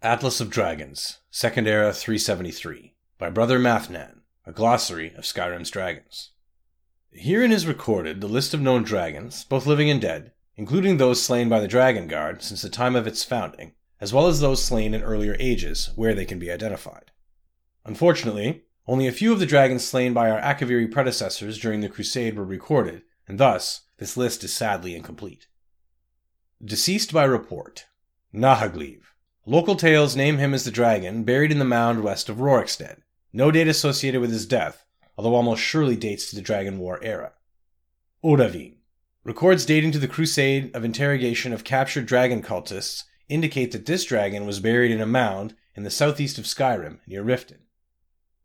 Atlas of Dragons, Second Era 373, by Brother Mathnan, a glossary of Skyrim's dragons. Herein is recorded the list of known dragons, both living and dead, including those slain by the Dragon Guard since the time of its founding, as well as those slain in earlier ages, where they can be identified. Unfortunately, only a few of the dragons slain by our Akaviri predecessors during the Crusade were recorded, and thus this list is sadly incomplete. Deceased by report Nahagliv, Local tales name him as the dragon buried in the mound west of Rorikstead. No date associated with his death, although almost surely dates to the Dragon War era. Odahviin. Records dating to the crusade of interrogation of captured dragon cultists indicate that this dragon was buried in a mound in the southeast of Skyrim, near Riften.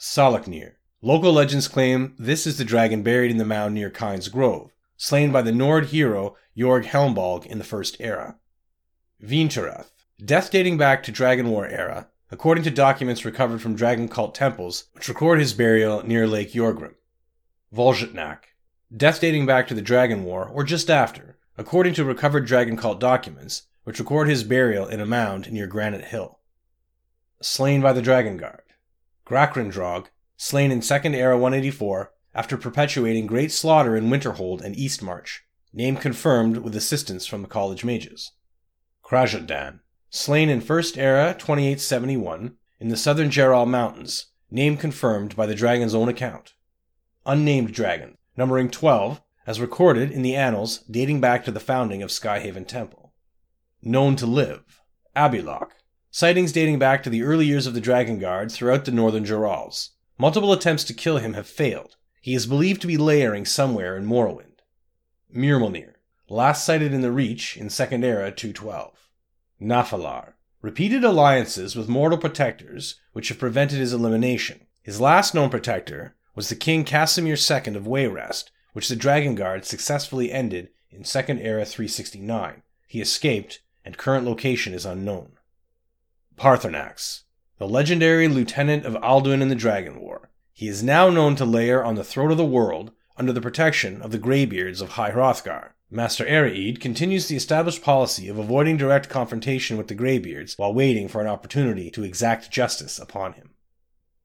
Sahloknir. Local legends claim this is the dragon buried in the mound near Kyne's Grove, slain by the Nord hero Jorg Helmbalg in the First Era. Viinturuth. Death dating back to Dragon War era, according to documents recovered from dragon cult temples, which record his burial near Lake Yorgrim. Vuljotnaak. Death dating back to the Dragon War, or just after, according to recovered dragon cult documents, which record his burial in a mound near Granite Hill. Slain by the Dragon Guard. Grahkrindrog, slain in Second Era 184 after perpetuating great slaughter in Winterhold and Eastmarch, name confirmed with assistance from the college mages. Krahjotdaan, slain in First Era 2871 in the southern Jerall Mountains, name confirmed by the dragon's own account. Unnamed dragon, numbering 12, as recorded in the annals dating back to the founding of Skyhaven Temple. Known to live, Ahbiilok, sightings dating back to the early years of the Dragon Guard throughout the northern Jorals. Multiple attempts to kill him have failed. He is believed to be layering somewhere in Morrowind. Mirmulnir, last sighted in the Reach in Second Era 212. Nafalar. Repeated alliances with mortal protectors, which have prevented his elimination. His last known protector was the King Casimir II of Wayrest, which the Dragon Guard successfully ended in 2nd Era 369. He escaped, and current location is unknown. Paarthurnax, the legendary lieutenant of Alduin in the Dragon War. He is now known to lair on the throat of the world under the protection of the Greybeards of High Hrothgar. Master Araid continues the established policy of avoiding direct confrontation with the Greybeards while waiting for an opportunity to exact justice upon him.